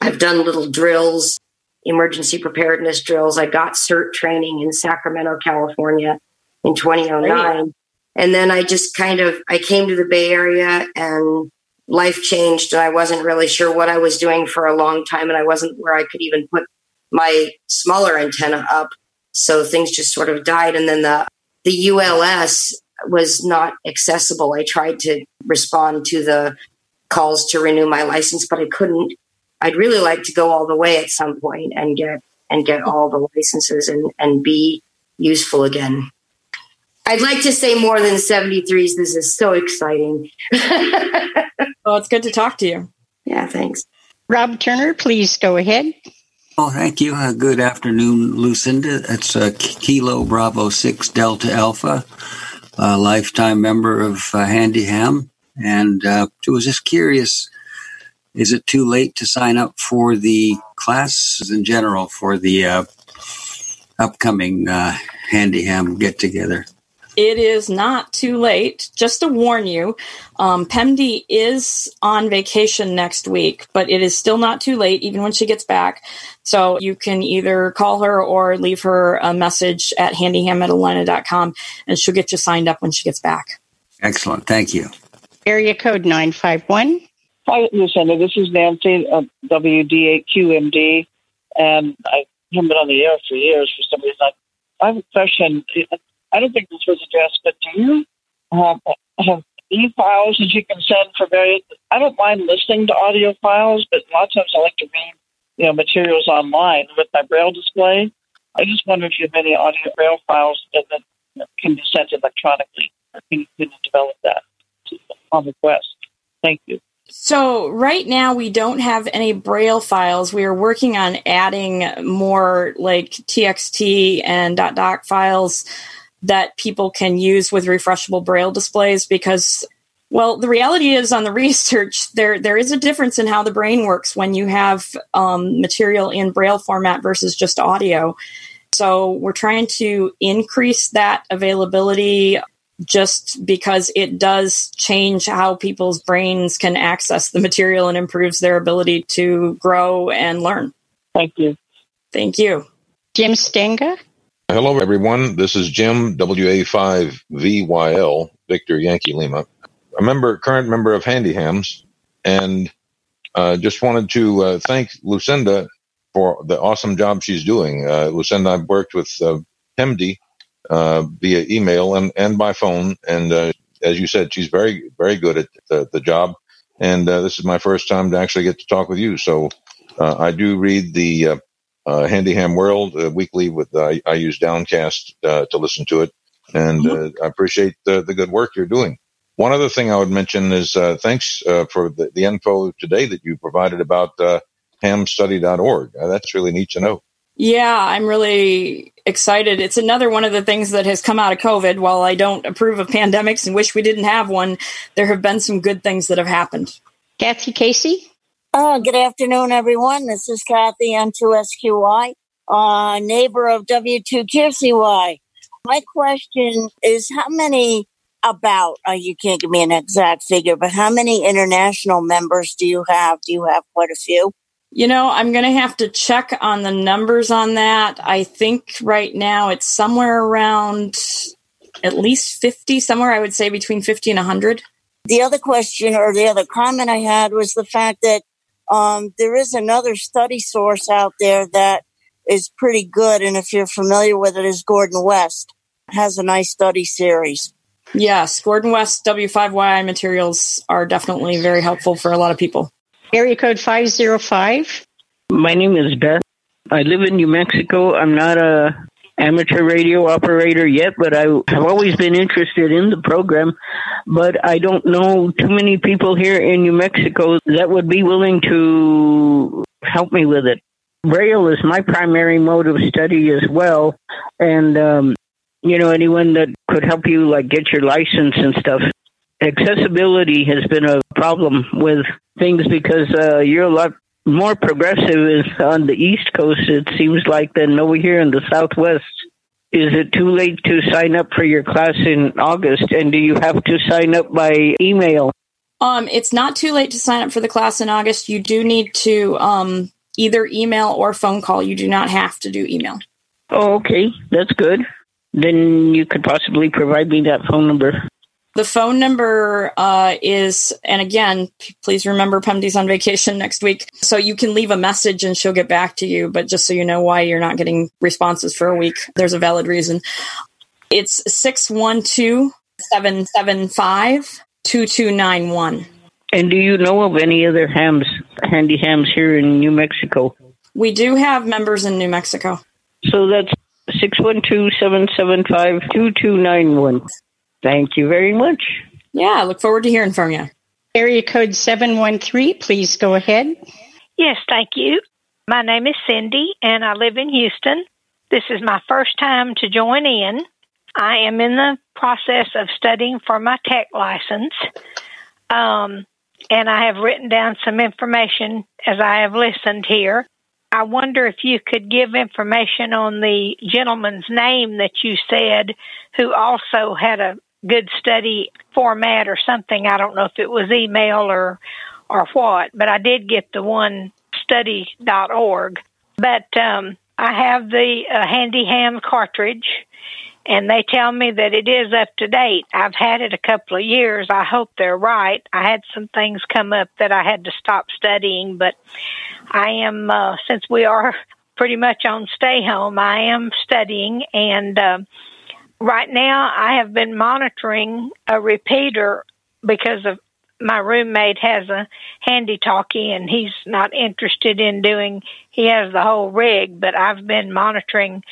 I've done little drills, emergency preparedness drills. I got CERT training in Sacramento, California in 2009. And then I just kind of I came to the Bay Area and life changed and I wasn't really sure what I was doing for a long time and I wasn't where I could even put my smaller antenna up. So things just sort of died and then the the ULS was not accessible. I tried to respond to the calls to renew my license, but I couldn't. I'd really like to go all the way at some point and get and get all the licenses and, and be useful again. I'd like to say more than 73s. This is so exciting. well, it's good to talk to you. Yeah, thanks. Rob Turner, please go ahead. Oh, thank you. Uh, good afternoon, Lucinda. It's uh, Kilo Bravo 6 Delta Alpha, a lifetime member of uh, Handy Ham. And uh, I was just curious is it too late to sign up for the classes in general for the uh, upcoming uh, Handy Ham get together? It is not too late. Just to warn you, um, PEMD is on vacation next week, but it is still not too late, even when she gets back. So you can either call her or leave her a message at handyham and she'll get you signed up when she gets back. Excellent. Thank you. Area code 951. Hi, Lucinda. This is Nancy of WD8QMD, and I haven't been on the air for years for some reason. I have a question. I don't think this was addressed, but do you have, have e-files that you can send for various? I don't mind listening to audio files, but a lot of times I like to read, you know, materials online with my braille display. I just wonder if you have any audio braille files that, that can be sent electronically. Can you develop that on request? Thank you. So right now we don't have any braille files. We are working on adding more like TXT and .doc files that people can use with refreshable braille displays because well the reality is on the research there there is a difference in how the brain works when you have um, material in braille format versus just audio so we're trying to increase that availability just because it does change how people's brains can access the material and improves their ability to grow and learn. Thank you. Thank you. Jim Stenga. Hello, everyone. This is Jim, WA5VYL, Victor Yankee Lima, a member, current member of Handy Hams, and uh, just wanted to uh, thank Lucinda for the awesome job she's doing. Uh, Lucinda, I've worked with uh, uh, via email and, and by phone. And uh, as you said, she's very, very good at the, the job. And uh, this is my first time to actually get to talk with you. So I do read the uh, uh, Handy Ham World uh, weekly. With I use Downcast uh, to listen to it, and mm-hmm. uh, I appreciate the, the good work you're doing. One other thing I would mention is thanks for the, the, info today that you provided about hamstudy.org. that's really neat to know. Yeah, I'm really excited. It's another one of the things that has come out of COVID. While I don't approve of pandemics and wish we didn't have one, there have been some good things that have happened. Kathy Casey? Uh, good afternoon, everyone. This is Kathy N2SQY, uh, neighbor of W2QCY. My question is how many about, uh, you can't give me an exact figure, but how many international members do you have? Do you have quite a few? You know, I'm going to have to check on the numbers on that. I think right now it's somewhere around at least 50, somewhere I would say between 50 and 100. The other question or the other comment I had was the fact that um, there is another study source out there that is pretty good. And if you're familiar with it, is Gordon West has a nice study series. Yes, Gordon West W5YI materials are definitely very helpful for a lot of people. Area code 505. My name is Beth. I live in New Mexico. I'm not a amateur radio operator yet, but I have always been interested in the program. But I don't know too many people here in New Mexico that would be willing to help me with it. Braille is my primary mode of study as well, and um, you know anyone that could help you like get your license and stuff accessibility has been a problem with things because uh, you're a lot more progressive is on the East Coast, it seems like, than over here in the Southwest. Is it too late to sign up for your class in August? And do you have to sign up by email? Um, it's not too late to sign up for the class in August. You do need to um, either email or phone call. You do not have to do email. Oh, okay. That's good. Then you could possibly provide me that phone number. The phone number uh, is, and again, please remember PEMD's on vacation next week. So you can leave a message and she'll get back to you. But just so you know why you're not getting responses for a week, there's a valid reason. It's 612 775 2291. And do you know of any other hams, handy hams here in New Mexico? We do have members in New Mexico. So that's 612 775 2291. Thank you very much. Yeah, I look forward to hearing from you. Area code 713, please go ahead. Yes, thank you. My name is Cindy, and I live in Houston. This is my first time to join in. I am in the process of studying for my tech license, um, and I have written down some information as I have listened here. I wonder if you could give information on the gentleman's name that you said who also had a good study format or something. I don't know if it was email or or what, but I did get the one study.org. But um, I have the uh, handy ham cartridge, and they tell me that it is up to date. I've had it a couple of years. I hope they're right. I had some things come up that I had to stop studying, but I am, uh, since we are pretty much on stay home, I am studying and. Uh, right now I have been monitoring a repeater because of my roommate has a handy talkie and he's not interested in doing he has the whole rig but I've been monitoring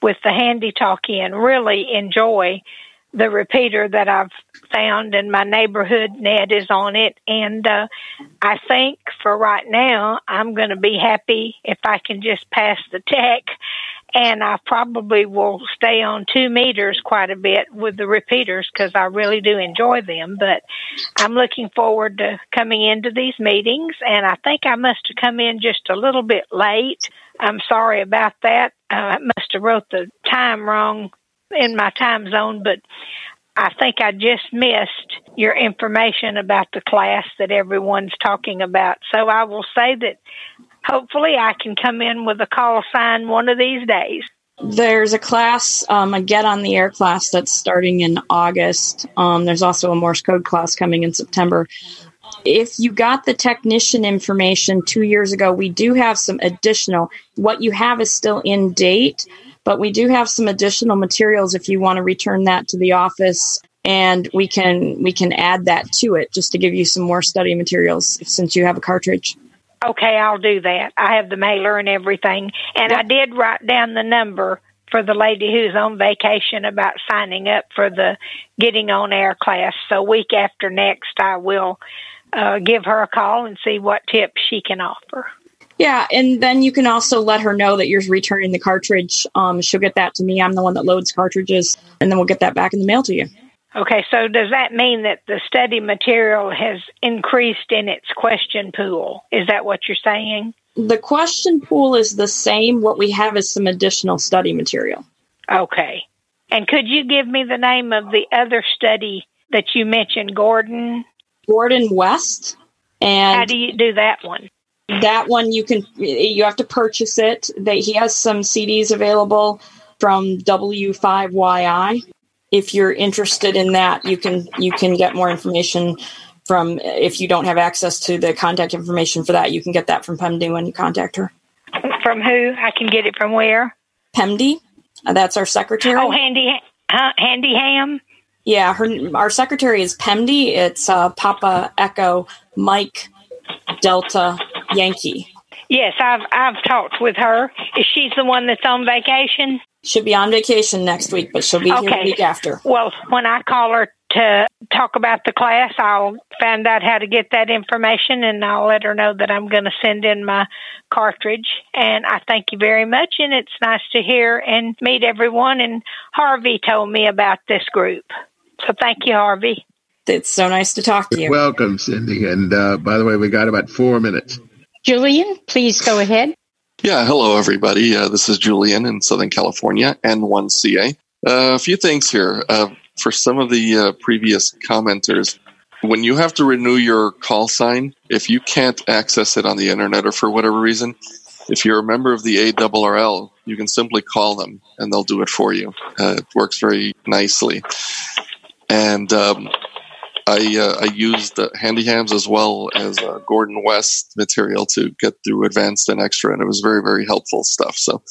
with the handy talkie and really enjoy the repeater that I've found in my neighborhood net is on it. And uh I think for right now I'm going to be happy if I can just pass the tech and I probably will stay on two meters quite a bit with the repeaters because I really do enjoy them. But I'm looking forward to coming into these meetings, and I think I must have come in just a little bit late. I'm sorry about that. Uh, I must have wrote the time wrong in my time zone, but I think I just missed your information about the class that everyone's talking about. So I will say that hopefully I can come in with a call sign one of these days. There's a class, um, a Get on the Air class that's starting in August. Um, there's also a Morse code class coming in September. If you got the technician information two years ago, we do have some additional. What you have is still in date, but we do have some additional materials if you want to return that to the office and we can we can add that to it just to give you some more study materials since you have a cartridge. Okay, I'll do that. I have the mailer and everything. And I did write down the number for the lady who's on vacation about signing up for the getting on air class. So week after next, I will uh, give her a call and see what tips she can offer. Yeah, and then you can also let her know that you're returning the cartridge. Um, she'll get that to me. I'm the one that loads cartridges, and then we'll get that back in the mail to you. Okay, so does that mean that the study material has increased in its question pool? Is that what you're saying? The question pool is the same. What we have is some additional study material. Okay. And could you give me the name of the other study that you mentioned, Gordon? Gordon West. And how do you do that one? That one you can you have to purchase it. That he has some CDs available from W5YI if you're interested in that, you can you can get more information from if you don't have access to the contact information for that, you can get that from PEMD when you contact her. From who? I can get it from where? PEMD. Uh, that's our secretary. Oh, Handy uh, Handy Ham. Yeah, her our secretary is PEMD. It's uh, Papa Echo Mike Delta Yankee. Yes, I've I've talked with her. Is she the one that's on vacation? She'll be on vacation next week, but she'll be okay. here the week after. Well, when I call her to talk about the class, I'll find out how to get that information and I'll let her know that I'm going to send in my cartridge. And I thank you very much. And it's nice to hear and meet everyone. And Harvey told me about this group. So thank you, Harvey. It's so nice to talk to you. Welcome, Cindy. And uh, by the way, we got about four minutes. Julian, please go ahead. Yeah, hello everybody. Uh, this is Julian in Southern California, N1CA. Uh, a few things here. Uh, for some of the uh, previous commenters, when you have to renew your call sign, if you can't access it on the internet or for whatever reason, if you're a member of the ARRL, you can simply call them and they'll do it for you. Uh, it works very nicely. And um, I, uh, I used uh, Handyhams as well as uh, Gordon West material to get through advanced and extra, and it was very, very helpful stuff. So,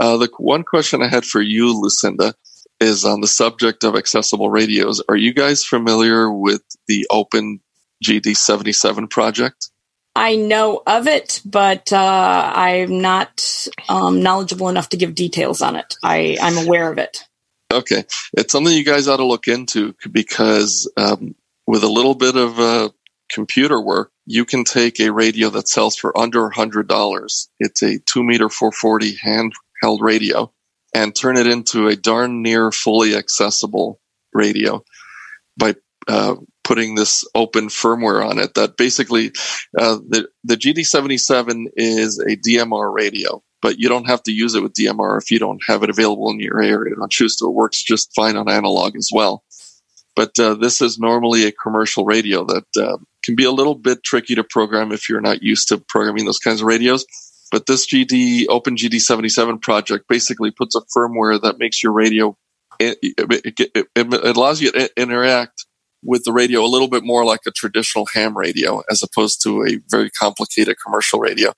uh, the one question I had for you, Lucinda, is on the subject of accessible radios. Are you guys familiar with the Open GD77 project? I know of it, but uh, I'm not um, knowledgeable enough to give details on it. I, I'm aware of it. Okay, it's something you guys ought to look into because um, with a little bit of uh, computer work, you can take a radio that sells for under $100. It's a 2 meter 440 handheld radio and turn it into a darn near fully accessible radio by uh, putting this open firmware on it that basically uh, the, the GD77 is a DMR radio, but you don't have to use it with DMR if you don't have it available in your area. On choose to, it works just fine on analog as well. But uh, this is normally a commercial radio that uh, can be a little bit tricky to program if you're not used to programming those kinds of radios. But this GD Open GD77 project basically puts a firmware that makes your radio it, it, it, it allows you to interact with the radio a little bit more like a traditional ham radio as opposed to a very complicated commercial radio.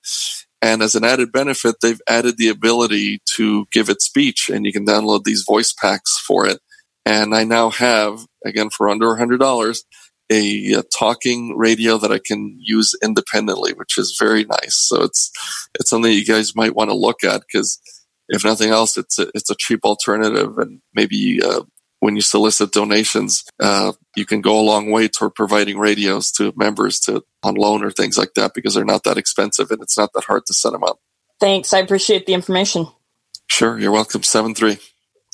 And as an added benefit, they've added the ability to give it speech and you can download these voice packs for it. And I now have, again, for under a $100, a, a, talking radio that I can use independently, which is very nice. So it's, it's something you guys might want to look at because if nothing else, it's a, it's a cheap alternative and maybe, uh, when you solicit donations, uh, you can go a long way toward providing radios to members to on loan or things like that because they're not that expensive and it's not that hard to set them up. Thanks. I appreciate the information. Sure. You're welcome. 73.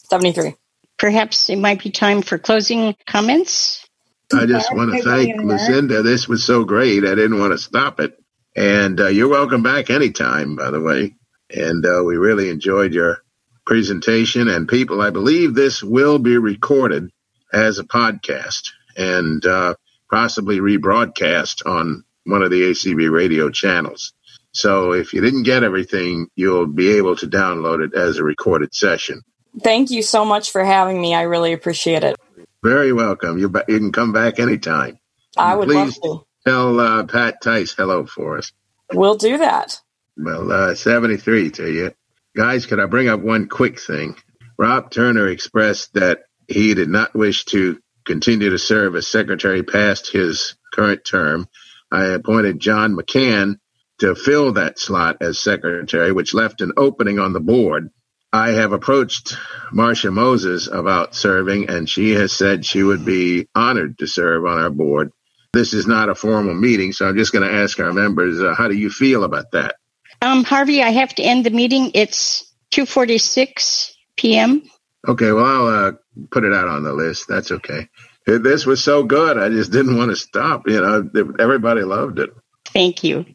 73. Perhaps it might be time for closing comments. I just want to thank Lucinda. This was so great. I didn't want to stop it. And uh, you're welcome back anytime, by the way. And uh, we really enjoyed your presentation. And people, I believe this will be recorded as a podcast and uh, possibly rebroadcast on one of the ACB radio channels. So if you didn't get everything, you'll be able to download it as a recorded session. Thank you so much for having me. I really appreciate it. Very welcome. You, you can come back anytime. I would Please love to. Tell uh, Pat Tice hello for us. We'll do that. Well, uh, 73 to you. Guys, could I bring up one quick thing? Rob Turner expressed that he did not wish to continue to serve as secretary past his current term. I appointed John McCann to fill that slot as secretary, which left an opening on the board. I have approached Marcia Moses about serving, and she has said she would be honored to serve on our board. This is not a formal meeting, so I'm just going to ask our members, uh, how do you feel about that? Um, Harvey, I have to end the meeting. It's 2:46 p.m. Okay, well, I'll uh, put it out on the list. That's okay. This was so good. I just didn't want to stop. You know, everybody loved it. Thank you.